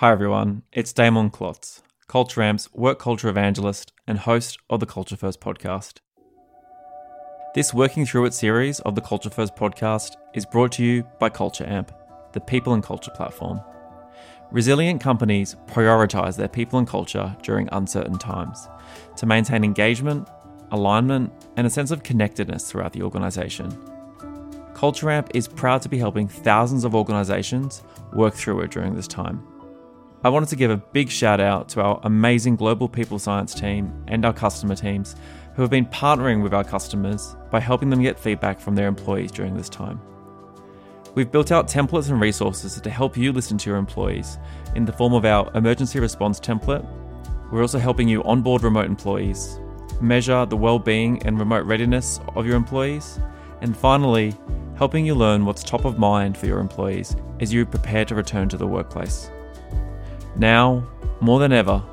Hi everyone, it's Damon Klotz, Culture Amp's work culture evangelist and host of the Culture First podcast. This Working Through It series of the Culture First podcast is brought to you by Culture Amp, the people and culture platform. Resilient companies prioritize their people and culture during uncertain times to maintain engagement, alignment, and a sense of connectedness throughout the organization. Culture Amp is proud to be helping thousands of organizations work through it during this time. I wanted to give a big shout out to our amazing global people science team and our customer teams who have been partnering with our customers by helping them get feedback from their employees during this time. We've built out templates and resources to help you listen to your employees in the form of our emergency response template. We're also helping you onboard remote employees, measure the well-being and remote readiness of your employees, and finally, helping you learn what's top of mind for your employees as you prepare to return to the workplace. Now, more than ever,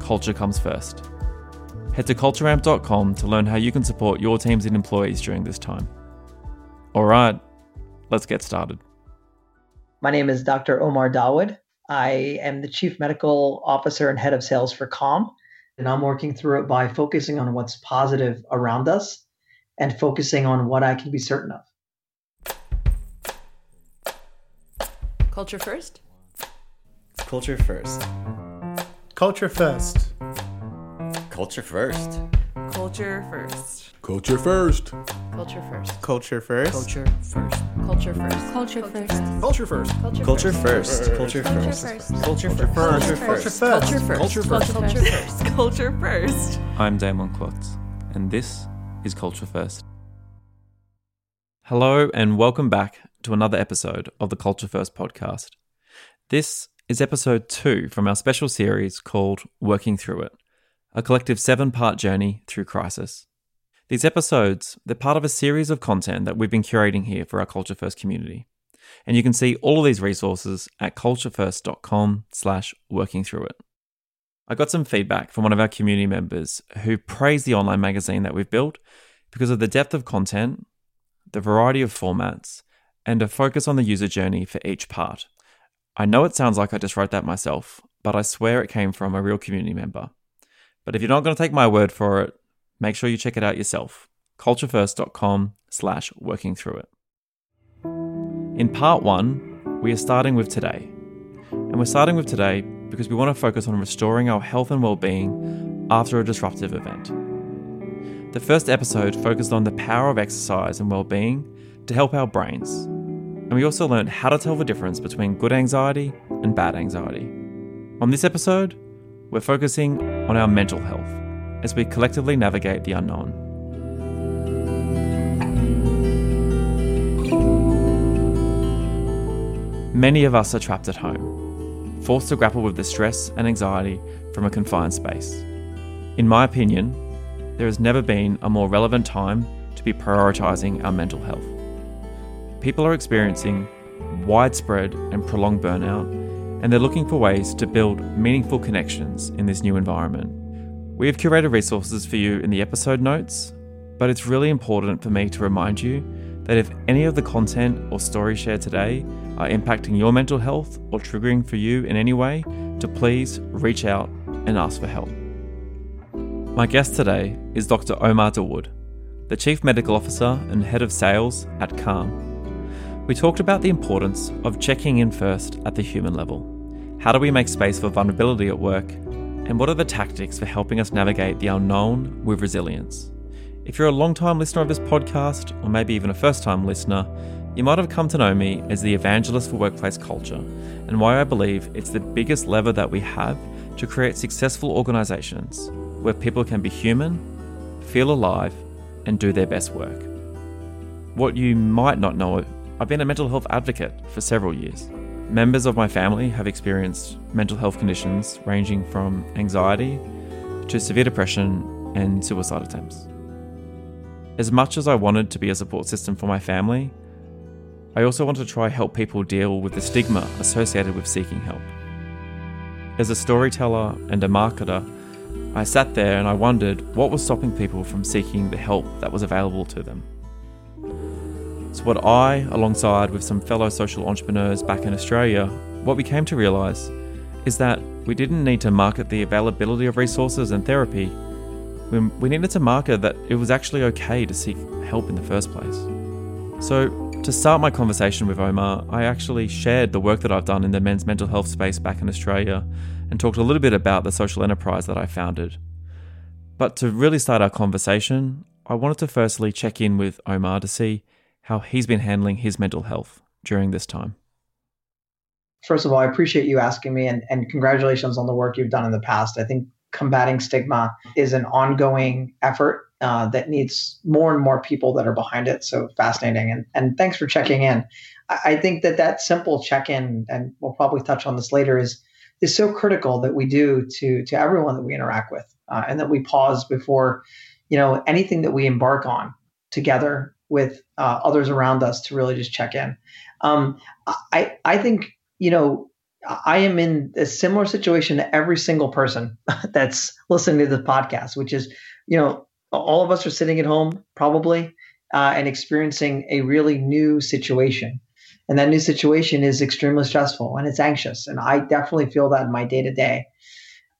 culture comes first. Head to cultureamp.com to learn how you can support your teams and employees during this time. All right, let's get started. My name is Dr. Omar Dawood. I am the Chief Medical Officer and Head of Sales for Calm, and I'm working through it by focusing on what's positive around us and focusing on what I can be certain of. Culture first? Culture first. Culture first. Culture first. Culture first. Culture first. Culture first. Culture first. Culture first. Culture first. Culture first. Culture first. Culture first. Culture first. Culture first. Culture first. Culture first. Culture first. Culture first. Culture first. I'm Damon Klotz, and this is Culture First. Hello, and welcome back to another episode of the Culture First podcast. This is episode two from our special series called Working Through It, a collective seven part journey through crisis. These episodes, they're part of a series of content that we've been curating here for our Culture First community. And you can see all of these resources at culturefirst.com slash working through it. I got some feedback from one of our community members who praised the online magazine that we've built because of the depth of content, the variety of formats, and a focus on the user journey for each part. I know it sounds like I just wrote that myself, but I swear it came from a real community member. But if you're not going to take my word for it, make sure you check it out yourself. culturefirst.com slash working through it. In part one, we are starting with today. And we're starting with today because we want to focus on restoring our health and well-being after a disruptive event. The first episode focused on the power of exercise and well-being to help our brains and we also learned how to tell the difference between good anxiety and bad anxiety. On this episode, we're focusing on our mental health as we collectively navigate the unknown. Many of us are trapped at home, forced to grapple with the stress and anxiety from a confined space. In my opinion, there has never been a more relevant time to be prioritising our mental health people are experiencing widespread and prolonged burnout, and they're looking for ways to build meaningful connections in this new environment. We have curated resources for you in the episode notes, but it's really important for me to remind you that if any of the content or stories shared today are impacting your mental health or triggering for you in any way, to please reach out and ask for help. My guest today is Dr. Omar Dawood, the Chief Medical Officer and Head of Sales at Calm we talked about the importance of checking in first at the human level. How do we make space for vulnerability at work? And what are the tactics for helping us navigate the unknown with resilience? If you're a long time listener of this podcast, or maybe even a first time listener, you might have come to know me as the evangelist for workplace culture, and why I believe it's the biggest lever that we have to create successful organizations where people can be human, feel alive, and do their best work. What you might not know I've been a mental health advocate for several years. Members of my family have experienced mental health conditions ranging from anxiety to severe depression and suicide attempts. As much as I wanted to be a support system for my family, I also wanted to try help people deal with the stigma associated with seeking help. As a storyteller and a marketer, I sat there and I wondered what was stopping people from seeking the help that was available to them. So, what I, alongside with some fellow social entrepreneurs back in Australia, what we came to realise is that we didn't need to market the availability of resources and therapy. We, we needed to market that it was actually okay to seek help in the first place. So, to start my conversation with Omar, I actually shared the work that I've done in the men's mental health space back in Australia and talked a little bit about the social enterprise that I founded. But to really start our conversation, I wanted to firstly check in with Omar to see how he's been handling his mental health during this time. First of all, I appreciate you asking me and, and congratulations on the work you've done in the past. I think combating stigma is an ongoing effort uh, that needs more and more people that are behind it. So fascinating. And, and thanks for checking in. I, I think that that simple check in, and we'll probably touch on this later, is, is so critical that we do to, to everyone that we interact with uh, and that we pause before you know anything that we embark on together with uh, others around us to really just check in. Um, I, I think, you know, I am in a similar situation to every single person that's listening to the podcast, which is, you know, all of us are sitting at home probably uh, and experiencing a really new situation. And that new situation is extremely stressful and it's anxious. And I definitely feel that in my day to day.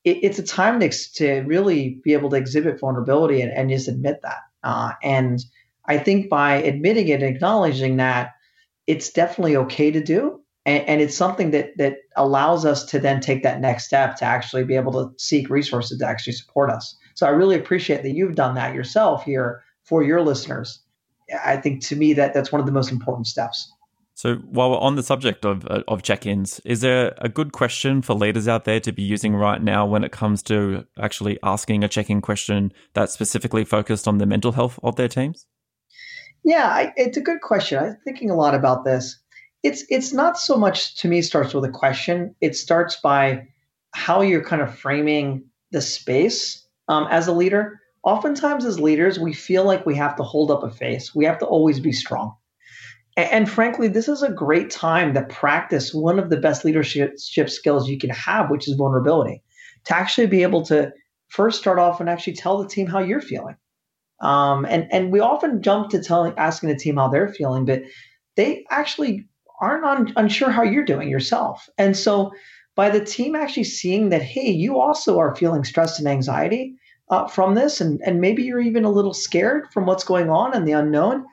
It's a time to, to really be able to exhibit vulnerability and, and just admit that. Uh, and I think by admitting it and acknowledging that, it's definitely okay to do. And, and, it's something that that allows us to then take that next step to actually be able to seek resources to actually support us. So I really appreciate that you've done that yourself here for your listeners. I think to me that that's one of the most important steps. So while we're on the subject of uh, of check-ins, is there a good question for leaders out there to be using right now when it comes to actually asking a check-in question that's specifically focused on the mental health of their teams? Yeah, I, it's a good question. I'm thinking a lot about this. It's it's not so much to me starts with a question. It starts by how you're kind of framing the space um, as a leader. Oftentimes, as leaders, we feel like we have to hold up a face. We have to always be strong. And, and frankly, this is a great time to practice one of the best leadership skills you can have, which is vulnerability. To actually be able to first start off and actually tell the team how you're feeling um, and and we often jump to telling asking the team how they're feeling, but they actually aren't un, unsure how you're doing yourself. And so by the team actually seeing that, hey, you also are feeling stress and anxiety uh, from this, and and maybe you're even a little scared from what's going on and the unknown.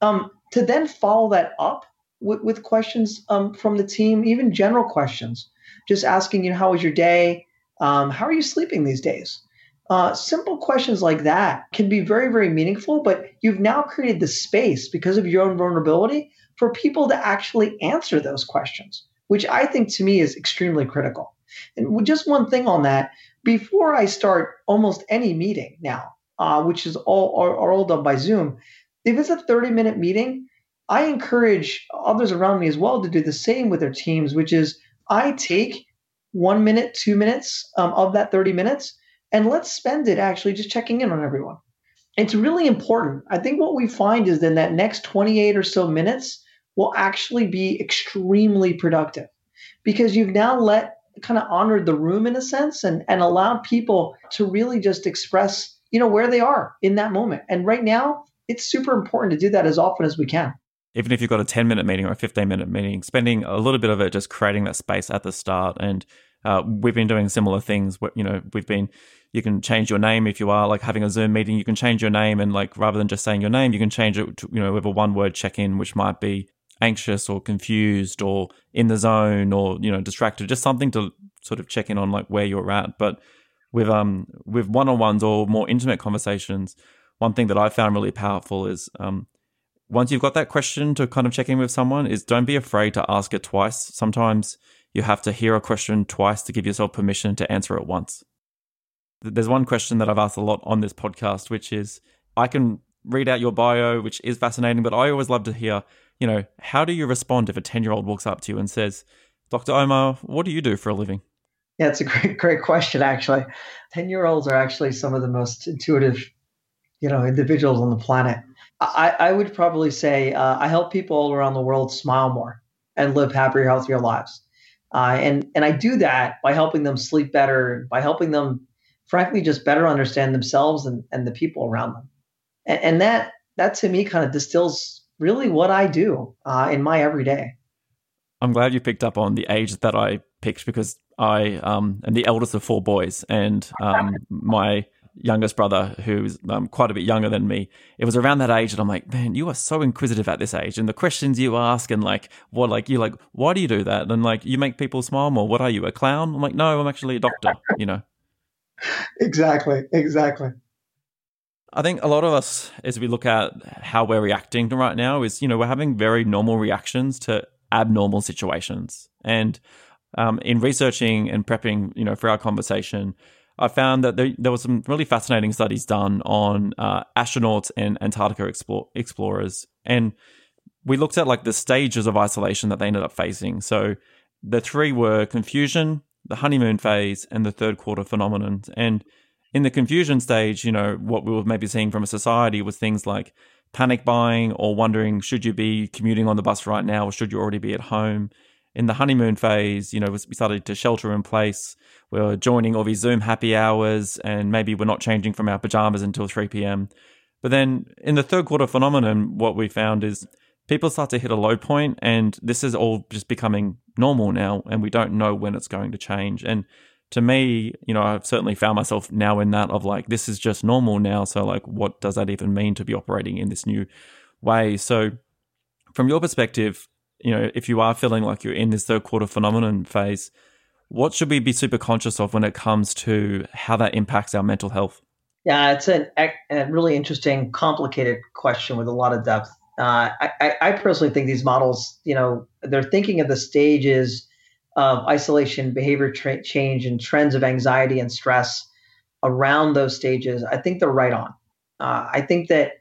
Um, to then follow that up with, with questions um, from the team, even general questions, just asking you, know, how was your day? Um, how are you sleeping these days? Uh, simple questions like that can be very, very meaningful, but you've now created the space because of your own vulnerability for people to actually answer those questions, which I think to me is extremely critical. And just one thing on that before I start almost any meeting now, uh, which is all are all done by Zoom, if it's a 30 minute meeting, I encourage others around me as well to do the same with their teams, which is I take one minute, two minutes um, of that 30 minutes and let's spend it actually just checking in on everyone. It's really important. I think what we find is then that next 28 or so minutes will actually be extremely productive because you've now let kind of honored the room in a sense and, and allowed people to really just express, you know, where they are in that moment. And right now, it's super important to do that as often as we can even if you've got a 10 minute meeting or a 15 minute meeting, spending a little bit of it just creating that space at the start. And uh, we've been doing similar things. You know, we've been you can change your name if you are like having a Zoom meeting. You can change your name and like rather than just saying your name, you can change it to you know with a one word check in, which might be anxious or confused or in the zone or you know distracted. Just something to sort of check in on like where you're at. But with um with one on ones or more intimate conversations, one thing that I found really powerful is um once you've got that question to kind of check in with someone is don't be afraid to ask it twice. Sometimes you have to hear a question twice to give yourself permission to answer it once. There's one question that I've asked a lot on this podcast, which is I can read out your bio, which is fascinating, but I always love to hear, you know, how do you respond if a 10 year old walks up to you and says, Dr. Omar, what do you do for a living? Yeah, it's a great, great question, actually. 10 year olds are actually some of the most intuitive, you know, individuals on the planet. I, I would probably say uh, I help people all around the world smile more and live happier, healthier lives. Uh, and and I do that by helping them sleep better, by helping them frankly just better understand themselves and, and the people around them. And, and that that to me kind of distills really what I do uh, in my everyday. I'm glad you picked up on the age that I picked because I um, am the eldest of four boys, and um, my youngest brother, who's um, quite a bit younger than me, it was around that age, and I'm like, man, you are so inquisitive at this age, and the questions you ask, and like, what, like, you like, why do you do that? And like, you make people smile more. What are you, a clown? I'm like, no, I'm actually a doctor. You know. Exactly. Exactly. I think a lot of us, as we look at how we're reacting right now, is you know we're having very normal reactions to abnormal situations. And um, in researching and prepping, you know, for our conversation, I found that there, there was some really fascinating studies done on uh, astronauts and Antarctica explore, explorers, and we looked at like the stages of isolation that they ended up facing. So the three were confusion, the honeymoon phase, and the third quarter phenomenon. And in the confusion stage, you know, what we were maybe seeing from a society was things like panic buying or wondering should you be commuting on the bus right now or should you already be at home. In the honeymoon phase, you know, we started to shelter in place. We were joining all these Zoom happy hours and maybe we're not changing from our pajamas until 3 p.m. But then in the third quarter phenomenon, what we found is people start to hit a low point and this is all just becoming normal now and we don't know when it's going to change. And to me, you know, I've certainly found myself now in that of like, this is just normal now. So, like, what does that even mean to be operating in this new way? So, from your perspective, you know, if you are feeling like you're in this third quarter phenomenon phase, what should we be super conscious of when it comes to how that impacts our mental health? Yeah, it's an, a really interesting, complicated question with a lot of depth. Uh, I, I personally think these models, you know, they're thinking of the stages of isolation, behavior tra- change, and trends of anxiety and stress around those stages, I think they're right on. Uh, I think that,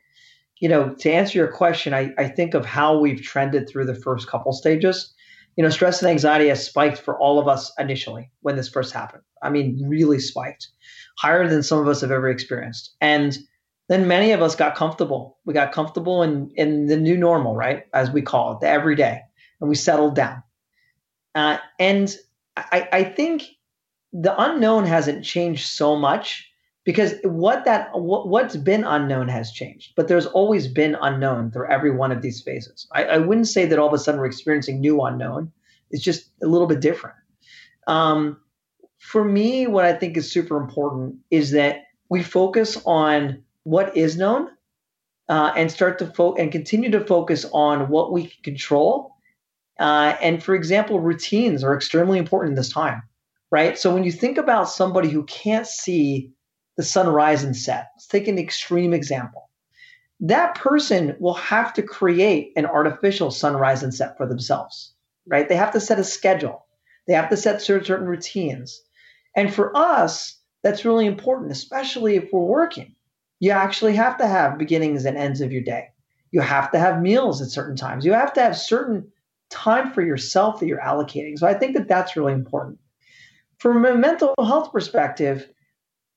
you know, to answer your question, I, I think of how we've trended through the first couple stages. You know, stress and anxiety has spiked for all of us initially when this first happened. I mean, really spiked, higher than some of us have ever experienced. And then many of us got comfortable. We got comfortable in, in the new normal, right? As we call it, the everyday. And we settled down. Uh, and I, I think the unknown hasn't changed so much because what that what, what's been unknown has changed but there's always been unknown through every one of these phases I, I, wouldn't say that all of a sudden we're experiencing new unknown it's just a little bit different um, for me what i think is super important is that we focus on what is known uh, and start to fo- and continue to focus on what we can control uh, and for example, routines are extremely important in this time, right? So when you think about somebody who can't see the sunrise and set, let's take an extreme example. That person will have to create an artificial sunrise and set for themselves, right? They have to set a schedule. They have to set certain routines. And for us, that's really important, especially if we're working. You actually have to have beginnings and ends of your day. You have to have meals at certain times. You have to have certain time for yourself that you're allocating. So I think that that's really important. From a mental health perspective,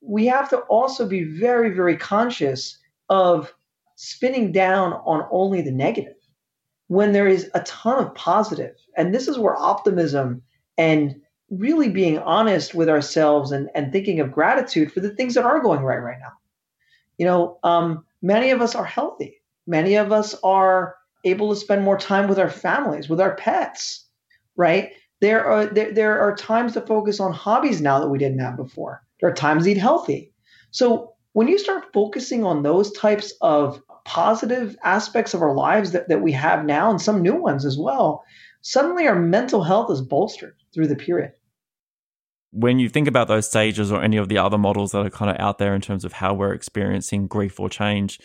we have to also be very, very conscious of spinning down on only the negative when there is a ton of positive. And this is where optimism and really being honest with ourselves and, and thinking of gratitude for the things that are going right right now. You know, um, many of us are healthy. Many of us are able to spend more time with our families, with our pets, right? There are there, there are times to focus on hobbies now that we didn't have before. There are times to eat healthy. So when you start focusing on those types of positive aspects of our lives that, that we have now and some new ones as well, suddenly our mental health is bolstered through the period. When you think about those stages or any of the other models that are kind of out there in terms of how we're experiencing grief or change,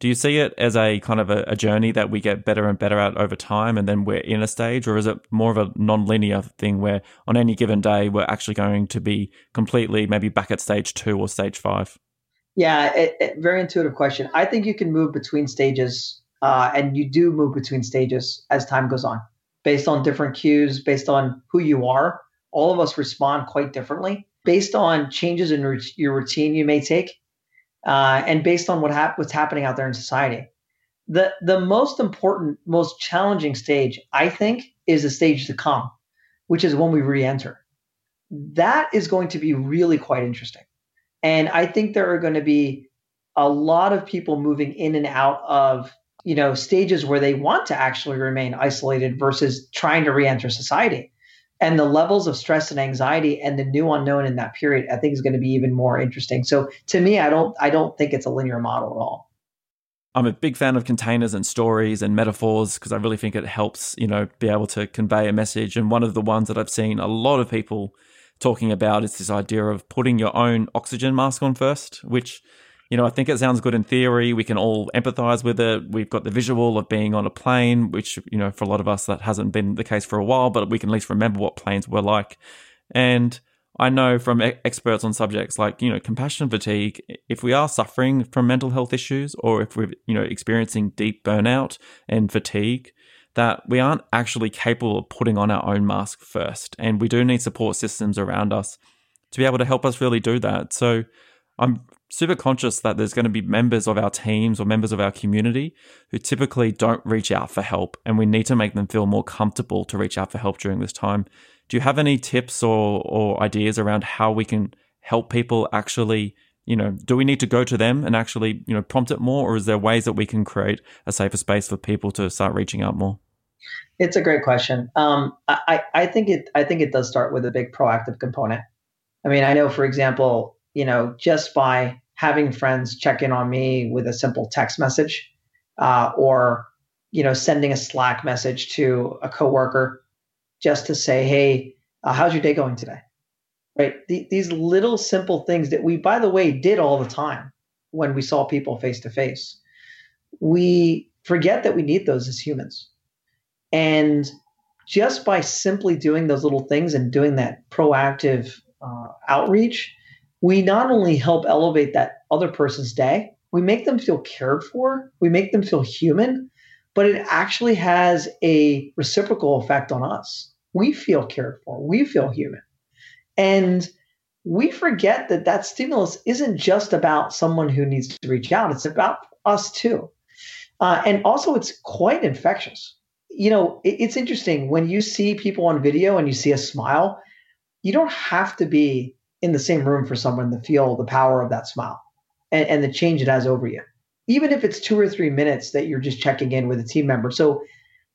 do you see it as a kind of a, a, journey that we get better and better at over time and then we're in a stage? Or is it more of a non-linear thing where on any given day we're actually going to be completely maybe back at stage two or stage five? Yeah it, it, very intuitive question. I think you can move between stages uh, and you do move between stages as time goes on based on different cues based on who you are all of us respond quite differently based on changes in your routine you may take uh, and based on what hap- what's happening out there in society. The the most important, most challenging stage, I think, is the stage to come, which is when we re-enter. That is going to be really quite interesting, and I think there are going to be a lot of people moving in and out of you know stages where they want to actually remain isolated versus trying to re-enter society And the levels of stress and anxiety and the new unknown in that period, I think is going to be even more interesting. So to me, I don't I don't think it's a linear model at all. I'm a big fan of containers and stories and metaphors because I really think it helps, you know, be able to convey a message. And one of the ones that I've seen a lot of people talking about is this idea of putting your own oxygen mask on first, which you know, I think it sounds good in theory. We can all empathize with it. We've got the visual of being on a plane, which, you know, for a lot of us, that hasn't been the case for a while, but we can at least remember what planes were like. And I know from experts on subjects like, you know, compassion fatigue, if we are suffering from mental health issues or if we're, you know, experiencing deep burnout and fatigue, that we aren't actually capable of putting on our own mask first. And we do need support systems around us to be able to help us really do that. So I'm super conscious that there's going to be members of our teams or members of our community who typically don't reach out for help, and we need to make them feel more comfortable to reach out for help during this time. Do you have any tips or, or ideas around how we can help people actually? You know, do we need to go to them and actually, you know, prompt it more, or is there ways that we can create a safer space for people to start reaching out more? It's a great question. Um, I, I think it I think it does start with a big proactive component. I mean, I know, for example, you know, just by having friends check in on me with a simple text message uh, or, you know, sending a Slack message to a coworker just to say, hey, uh, how's your day going today? Right. The, these little simple things that we, by the way, did all the time when we saw people face to face. We forget that we need those as humans. And just by simply doing those little things and doing that proactive uh, outreach, we not only help elevate that other person's day, we make them feel cared for, we make them feel human, but it actually has a reciprocal effect on us. We feel cared for, we feel human. And we forget that that stimulus isn't just about someone who needs to reach out, it's about us too. Uh, and also, it's quite infectious. You know, it, it's interesting when you see people on video and you see a smile, you don't have to be in the same room for someone to feel the power of that smile and, and the change it has over you. Even if it's two or three minutes that you're just checking in with a team member. So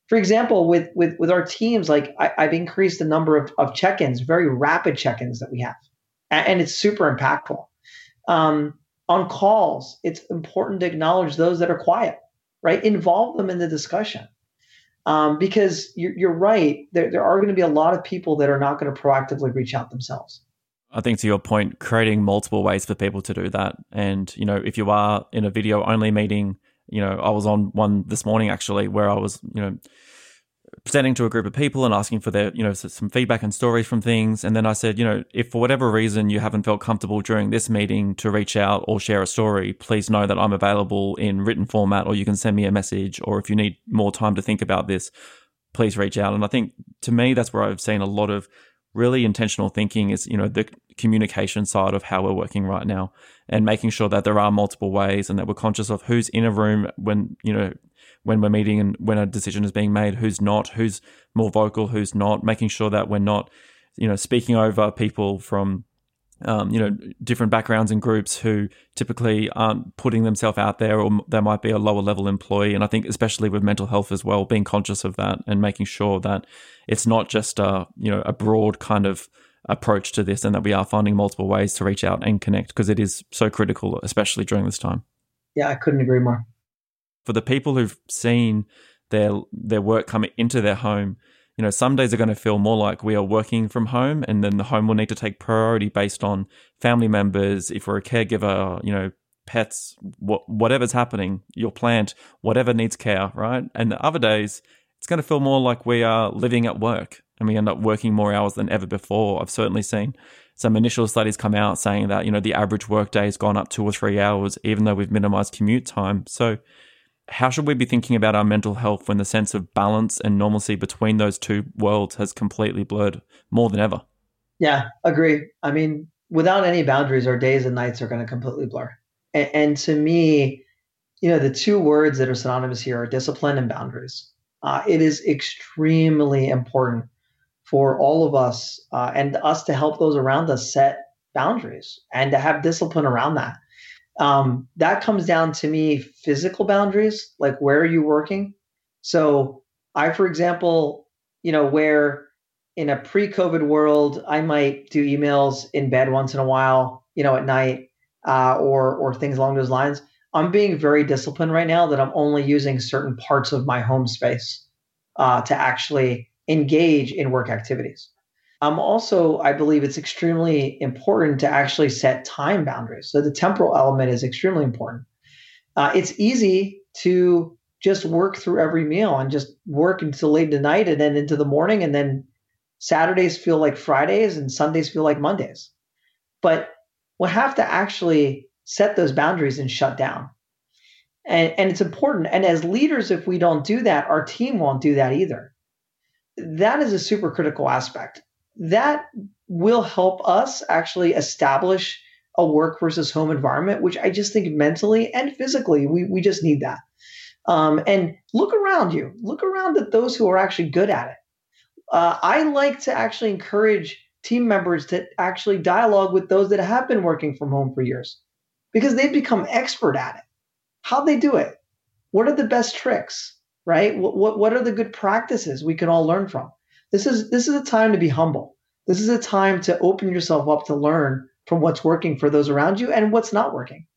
for example, with with with our teams, like I, have increased the number of, of check-ins, very rapid check-ins that we have, and, it's super impactful. Um, on calls, it's important to acknowledge those that are quiet, right? Involve them in the discussion, um, because you're, you're right. There there are going to be a lot of people that are not going to proactively reach out themselves. I think to your point, creating multiple ways for people to do that. And, you know, if you are in a video only meeting, you know, I was on one this morning actually where I was, you know, presenting to a group of people and asking for their, you know, some feedback and stories from things. And then I said, you know, if for whatever reason you haven't felt comfortable during this meeting to reach out or share a story, please know that I'm available in written format or you can send me a message. Or if you need more time to think about this, please reach out. And I think to me, that's where I've seen a lot of really intentional thinking is you know the communication side of how we're working right now and making sure that there are multiple ways and that we're conscious of who's in a room when you know when we're meeting and when a decision is being made who's not who's more vocal who's not making sure that we're not you know speaking over people from um, you know, different backgrounds and groups who typically aren't putting themselves out there, or there might be a lower level employee. And I think, especially with mental health as well, being conscious of that and making sure that it's not just a you know a broad kind of approach to this, and that we are finding multiple ways to reach out and connect because it is so critical, especially during this time. Yeah, I couldn't agree more. For the people who've seen their their work come into their home you know, some days are going to feel more like we are working from home, and then the home will need to take priority based on family members. If we're a caregiver, you know, pets, wh- whatever's happening, your plant, whatever needs care, right? And the other days, it's going to feel more like we are living at work and we end up working more hours than ever before. I've certainly seen some initial studies come out saying that, you know, the average workday has gone up two or three hours, even though we've minimized commute time. So, how should we be thinking about our mental health when the sense of balance and normalcy between those two worlds has completely blurred more than ever? Yeah, agree. I mean, without any boundaries, our days and nights are going to completely blur. And, and, to me, you know, the two words that are synonymous here are discipline and boundaries. Uh, it is extremely important for all of us uh, and us to help those around us set boundaries and to have discipline around that. Um, that comes down to me physical boundaries, like where are you working? So I, for example, you know, where in a pre-COVID world, I might do emails in bed once in a while, you know, at night, uh, or or things along those lines. I'm being very disciplined right now that I'm only using certain parts of my home space uh, to actually engage in work activities. I'm also, I believe it's extremely important to actually set time boundaries. So the temporal element is extremely important. Uh, it's easy to just work through every meal and just work until late at night and then into the morning and then Saturdays feel like Fridays and Sundays feel like Mondays. But we have to actually set those boundaries and shut down. And, and it's important. And as leaders, if we don't do that, our team won't do that either. That is a super critical aspect. That will help us actually establish a work versus home environment, which I just think mentally and physically, we, we just need that. Um, and look around you, look around at those who are actually good at it. Uh, I like to actually encourage team members to actually dialogue with those that have been working from home for years because they've become expert at it. How they do it? What are the best tricks? Right? What, what, what are the good practices we can all learn from? This is this is a time to be humble. This is a time to open yourself up to learn from what's working for those around you and what's not working.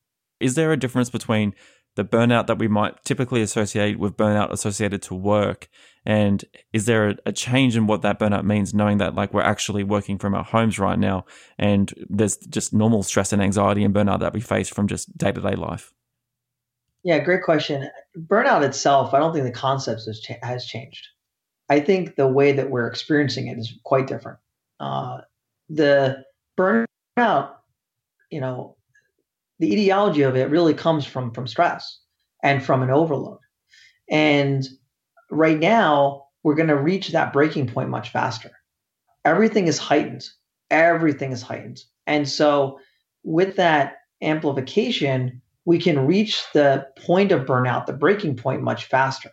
Is there a difference between the burnout that we might typically associate with burnout associated to work and is there a, a, change in what that burnout means knowing that like we're actually working from our homes right now and there's just normal stress and anxiety and burnout that we face from just day-to-day life yeah great question. Burnout itself i don't think the concept has, cha- has changed. I think the way that we're experiencing it is quite different. Uh, the burnout you know the etiology of it really comes from from stress and from an overload. And right now we're going to reach that breaking point much faster. Everything is heightened. Everything is heightened. And so with that amplification we can reach the point of burnout the breaking point much faster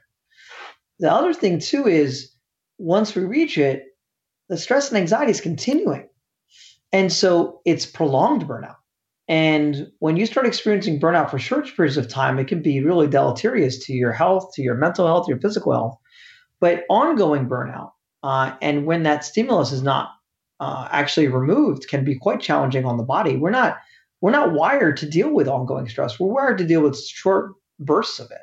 the other thing too is once we reach it the stress and anxiety is continuing and so it's prolonged burnout and when you start experiencing burnout for short periods of time, it can be really deleterious to your health, to your mental health, your physical health. But ongoing burnout, uh, and when that stimulus is not uh, actually removed, can be quite challenging on the body. We're not we're not wired to deal with ongoing stress. We're wired to deal with short bursts of it.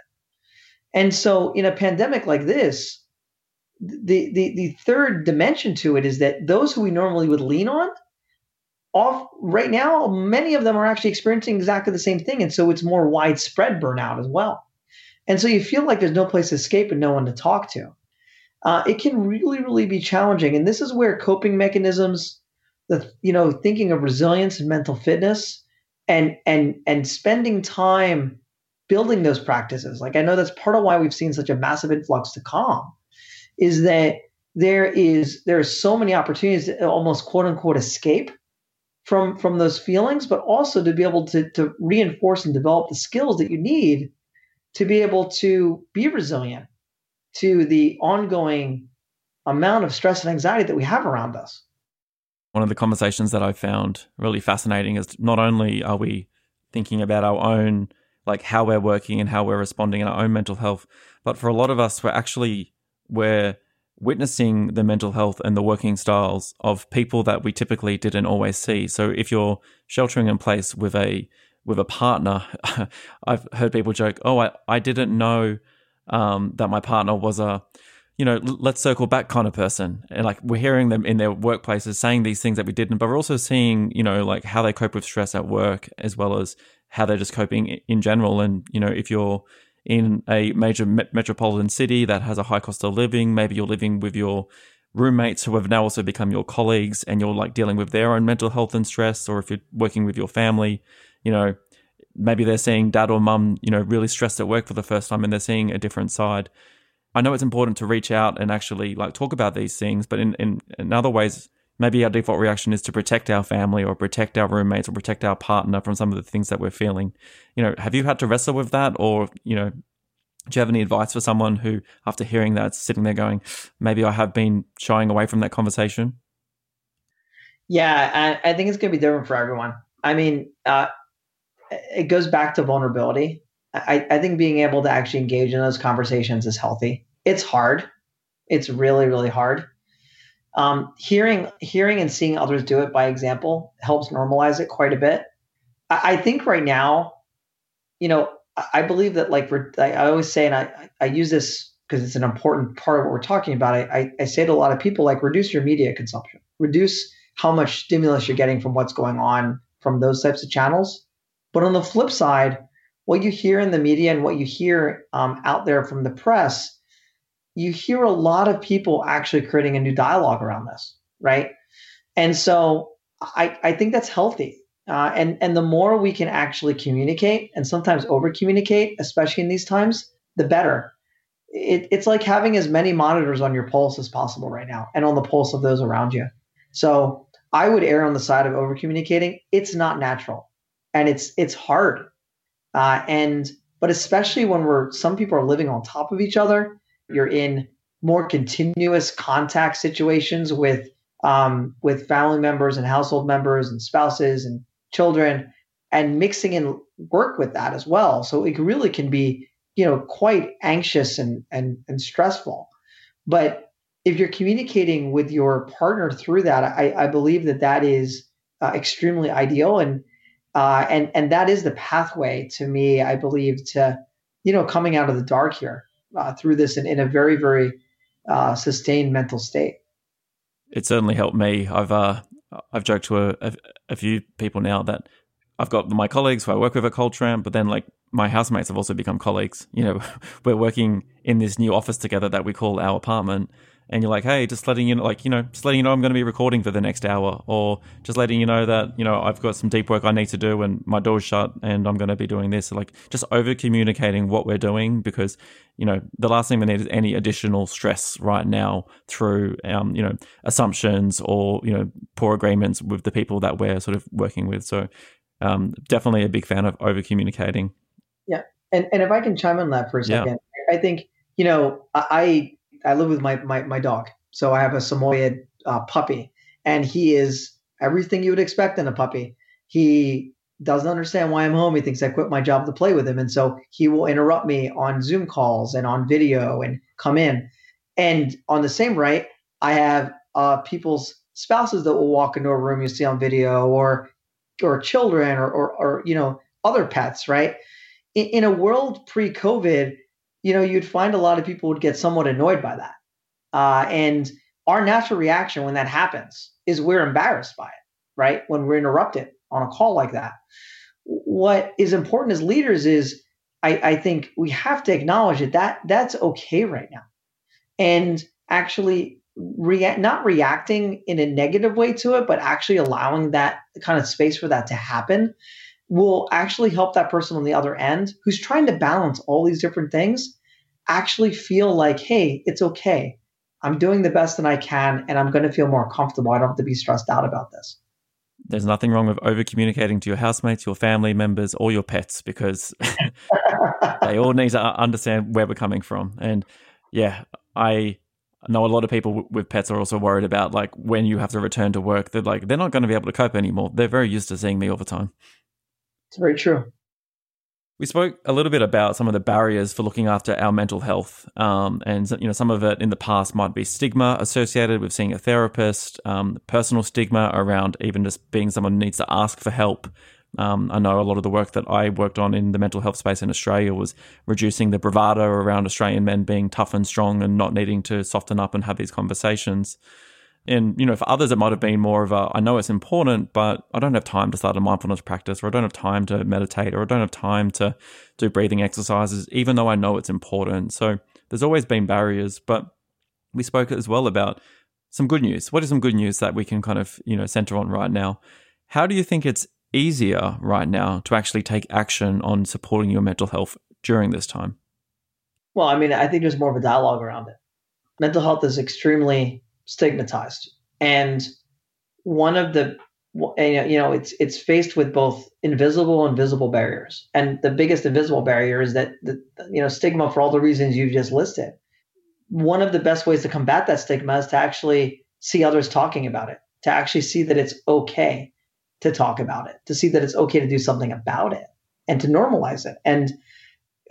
And so, in a pandemic like this, the the the third dimension to it is that those who we normally would lean on off right now, many of them are actually experiencing exactly the same thing. And so it's more widespread burnout as well. And so you feel like there's no place to escape and no one to talk to. Uh, it can really, really be challenging. And this is where coping mechanisms, the you know, thinking of resilience and mental fitness and and and spending time building those practices. Like I know that's part of why we've seen such a massive influx to calm, is that there is there are so many opportunities to almost quote unquote escape from from those feelings, but also to be able to to reinforce and develop the skills that you need to be able to be resilient to the ongoing amount of stress and anxiety that we have around us. One of the conversations that I found really fascinating is not only are we thinking about our own like how we're working and how we're responding in our own mental health, but for a lot of us we're actually we're witnessing the mental health and the working styles of people that we typically didn't always see. So if you're sheltering in place with a with a partner, I've heard people joke, "Oh, I, I didn't know um, that my partner was a, you know, let's circle back kind of person." And like we're hearing them in their workplaces saying these things that we didn't, but we're also seeing, you know, like how they cope with stress at work as well as how they're just coping in general. And you know, if you're in a major metropolitan city that has a high cost of living. Maybe you're living with your roommates who have now also become your colleagues and you're like dealing with their own mental health and stress. Or if you're working with your family, you know, maybe they're seeing dad or mum, you know, really stressed at work for the first time and they're seeing a different side. I know it's important to reach out and actually like talk about these things, but in, in, in other ways, maybe our default reaction is to protect our family or protect our roommates or protect our partner from some of the things that we're feeling. You know, have you had to wrestle with that or, you know, do you have any advice for someone who, after hearing that, sitting there going, maybe I have been shying away from that conversation? Yeah, I, I think it's going to be different for everyone. I mean, uh, it goes back to vulnerability. I, I think being able to actually engage in those conversations is healthy. It's hard. It's really, really hard um, hearing hearing and seeing others do it by example helps normalize it quite a bit. I, I think right now, you know, I, I believe that like we're, I, I always say, and I I use this because it's an important part of what we're talking about. I, I I say to a lot of people like reduce your media consumption, reduce how much stimulus you're getting from what's going on from those types of channels. But on the flip side, what you hear in the media and what you hear um, out there from the press you hear a lot of people actually creating a new dialogue around this, right? And so I, I think that's healthy. Uh, and and the more we can actually communicate and sometimes over communicate, especially in these times, the better. It, it's like having as many monitors on your pulse as possible right now and on the pulse of those around you. So I would err on the side of over communicating. It's not natural, and it's it's hard. Uh, and but especially when we're some people are living on top of each other you're in more continuous contact situations with um, with family members and household members and spouses and children and mixing in work with that as well. So it really can be you know quite anxious and and, and stressful. But if you're communicating with your partner through that i, I believe that that is uh, extremely ideal. And uh, and and that is the pathway to me i believe to you know coming out of the dark here uh, through this in, in a very, very uh, sustained mental state. It certainly helped me. I've uh, I've joked to a, a, a, few people now that I've got my colleagues who I work with at Culture Amp, but then like my housemates have also become colleagues. You know, we're working in this new office together that we call our apartment, and you're like, hey, just letting you know, like, you know, just letting you know I'm going to be recording for the next hour, or just letting you know that, you know, I've got some deep work I need to do and my door's shut and I'm going to be doing this. like, just over communicating what we're doing because, you know, the last thing we need is any additional stress right now through, um, you know, assumptions or, you know, poor agreements with the people that we're sort of working with. So, um, definitely a big fan of over communicating. Yeah. And, and if I can chime on that for a second, yeah. I think, you know, I, I live with my my, my dog, so I have a Samoyed uh, puppy, and he is everything you would expect in a puppy. He doesn't understand why I'm home. He thinks I quit my job to play with him, and so he will interrupt me on Zoom calls and on video and come in. And on the same right, I have uh, people's spouses that will walk into a room you see on video, or or children, or or, or you know other pets. Right in, in a world pre-COVID, you know, you'd find a lot of people would get somewhat annoyed by that. Uh, and our natural reaction when that happens is we're embarrassed by it, right? When we're interrupted on a call like that. What is important as leaders is I, I think we have to acknowledge that, that that's okay right now. And actually react not reacting in a negative way to it, but actually allowing that kind of space for that to happen will actually help that person on the other end who's trying to balance all these different things actually feel like, hey, it's okay. I'm doing the best that I can and I'm going to feel more comfortable. I don't have to be stressed out about this. There's nothing wrong with over communicating to your housemates, your family members, or your pets because they all need to understand where we're coming from. And yeah, I know a lot of people with pets are also worried about like when you have to return to work, they're like, they're not going to be able to cope anymore. They're very used to seeing me all the time. It's very true. We spoke a little bit about some of the barriers for looking after our mental health, um, and you know some of it in the past might be stigma associated with seeing a therapist, um, personal stigma around even just being someone who needs to ask for help. Um, I know a lot of the work that I worked on in the mental health space in Australia was reducing the bravado around Australian men being tough and strong and not needing to soften up and have these conversations. And, you know, for others, it might have been more of a, I know it's important, but I don't have time to start a mindfulness practice, or I don't have time to meditate, or I don't have time to do breathing exercises, even though I know it's important. So there's always been barriers, but we spoke as well about some good news. What is some good news that we can kind of, you know, center on right now? How do you think it's easier right now to actually take action on supporting your mental health during this time? Well, I mean, I think there's more of a dialogue around it. Mental health is extremely stigmatized. And one of the you know it's it's faced with both invisible and visible barriers. And the biggest invisible barrier is that the you know stigma for all the reasons you've just listed. One of the best ways to combat that stigma is to actually see others talking about it to actually see that it's okay to talk about it to see that it's okay to do something about it and to normalize it. And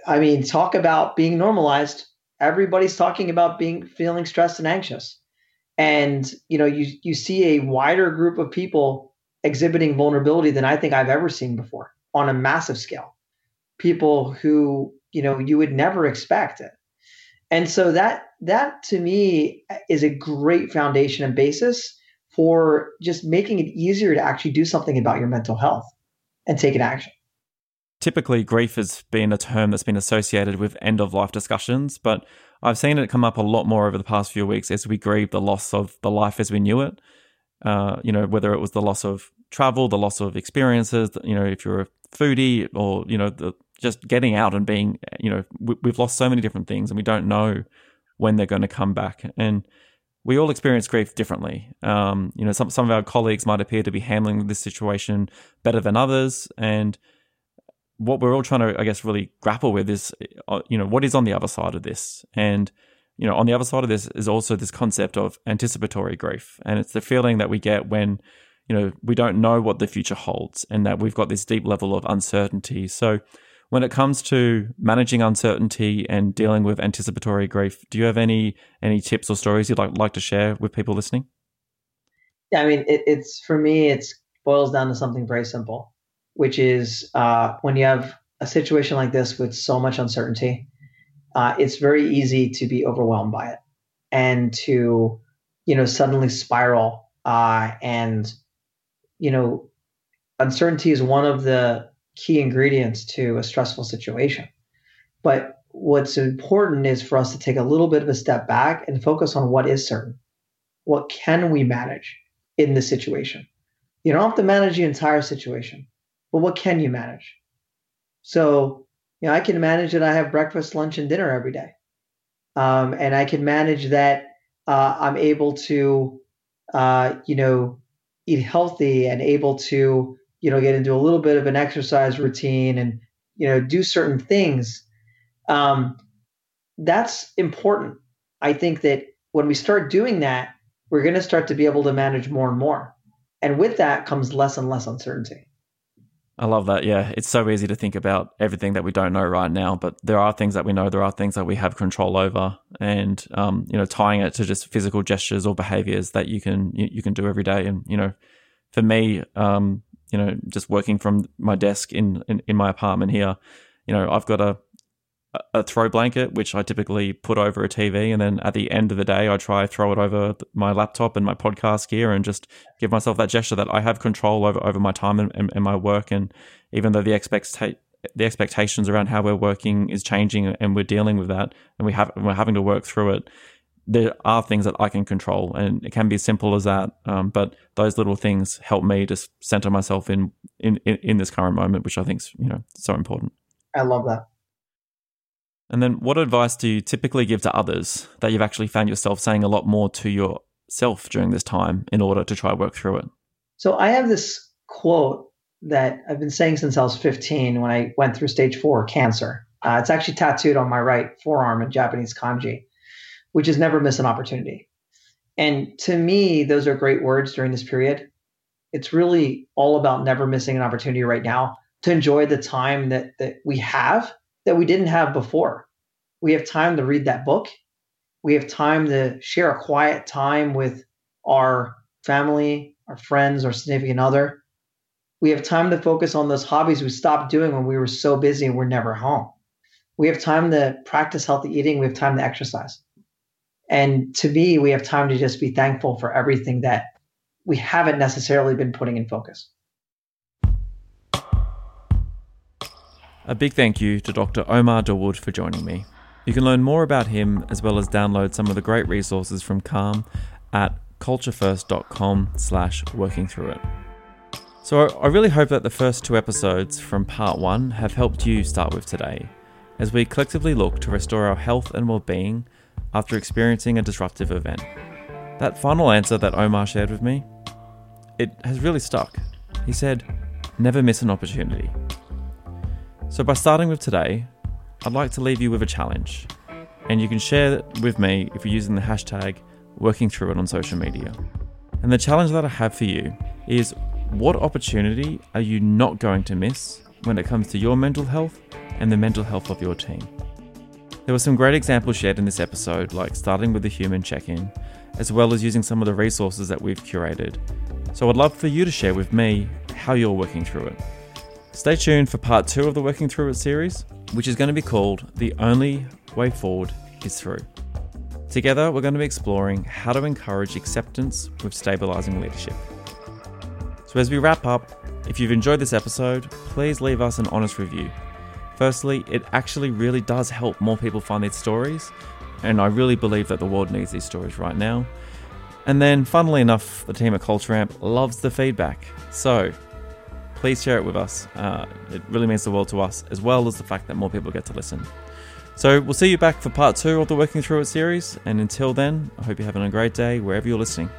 i mean talk about being normalized. Everybody's talking about being feeling stressed and anxious And you know, you you see a wider group of people exhibiting vulnerability than I think I've ever seen before on a massive scale. People who, you know, you would never expect it. And so that that to me is a great foundation and basis for just making it easier to actually do something about your mental health and take an action. Typically, grief has been a term that's been associated with end of life discussions, but I've seen it come up a lot more over the past few weeks as we grieve the loss of the life as we knew it. Uh, you know, whether it was the loss of travel, the loss of experiences, you know, if you're a foodie or, you know, the, just getting out and being, you know, we, we've lost so many different things and we don't know when they're going to come back. And we all experience grief differently. Um, you know, some some of our colleagues might appear to be handling this situation better than others, and what we're all trying to, I guess, really grapple with is, uh, you know, what is on the other side of this, and you know, on the other side of this is also this concept of anticipatory grief, and it's the feeling that we get when, you know, we don't know what the future holds, and that we've got this deep level of uncertainty. So when it comes to managing uncertainty and dealing with anticipatory grief, do you have any any tips or stories you'd like like to share with people listening? Yeah, I mean, it, it's for me, it boils down to something very simple, which is uh, when you have a situation like this with so much uncertainty, uh, it's very easy to be overwhelmed by it and to, you know, suddenly spiral. Uh, and, you know, uncertainty is one of the key ingredients to a stressful situation. But what's important is for us to take a little bit of a step back and focus on what is certain. What can we manage in this situation? You don't have to manage the entire situation, but what can you manage? So, you know, I can manage that I have breakfast, lunch, and dinner every day. Um, and I can manage that uh, I'm able to, uh, you know, eat healthy and able to you know, get into a little bit of an exercise routine and, you know, do certain things. Um, that's important. I think that when we start doing that, we're going to start to be able to manage more and more. And with that comes less and less uncertainty. I love that. Yeah. It's so easy to think about everything that we don't know right now, but there are things that we know. There are things that we have control over and, um, you know, tying it to just physical gestures or behaviors that you can, you, can do every day. And, you know, for me, um, you know, just working from my desk in, in, in my apartment here, you know, I've got a, a throw blanket, which I typically put over a TV. And then at the end of the day, I try throw it over my laptop and my podcast gear and just give myself that gesture that I have control over, over my time and, and, and my work. And even though the expecta- the expectations around how we're working is changing and we're dealing with that and we have, we're having to work through it, there are things that I can control, and it can be as simple as that. Um, but those little things help me to center myself in, in in this current moment, which I think is you know so important. I love that. And then, what advice do you typically give to others that you've actually found yourself saying a lot more to yourself during this time in order to try work through it? So I have this quote that I've been saying since I was 15 when I went through stage four cancer. Uh, it's actually tattooed on my right forearm in Japanese kanji which is never miss an opportunity. And to me, those are great words during this period. It's really all about never missing an opportunity right now to enjoy the time that, that we have that we didn't have before. We have time to read that book. We have time to share a quiet time with our family, our friends, our significant other. We have time to focus on those hobbies we stopped doing when we were so busy and we're never home. We have time to practice healthy eating. We have time to exercise. And to me, we have time to just be thankful for everything that we haven't necessarily been putting in focus. A big thank you to Dr. Omar Dawood for joining me. You can learn more about him as well as download some of the great resources from Calm at culturefirst.com slash working through it. So I really hope that the first two episodes from part one have helped you start with today, as we collectively look to restore our health and well-being after experiencing a disruptive event. That final answer that Omar shared with me, it has really stuck. He said, never miss an opportunity. So, by starting with today, I'd like to leave you with a challenge. And you can share it with me if you're using the hashtag working through it on social media. And the challenge that I have for you is what opportunity are you not going to miss when it comes to your mental health and the mental health of your team? There were some great examples shared in this episode, like starting with the human check in, as well as using some of the resources that we've curated. So I'd love for you to share with me how you're working through it. Stay tuned for part two of the Working Through It series, which is going to be called The Only Way Forward is Through. Together, we're going to be exploring how to encourage acceptance with stabilizing leadership. So, as we wrap up, if you've enjoyed this episode, please leave us an honest review. Firstly, it actually really does help more people find these stories, and I really believe that the world needs these stories right now. And then, funnily enough, the team at Culture Amp loves the feedback. So, please share it with us. Uh, it really means the world to us, as well as the fact that more people get to listen. So, we'll see you back for part two of the Working Through It series. And until then, I hope you're having a great day wherever you're listening.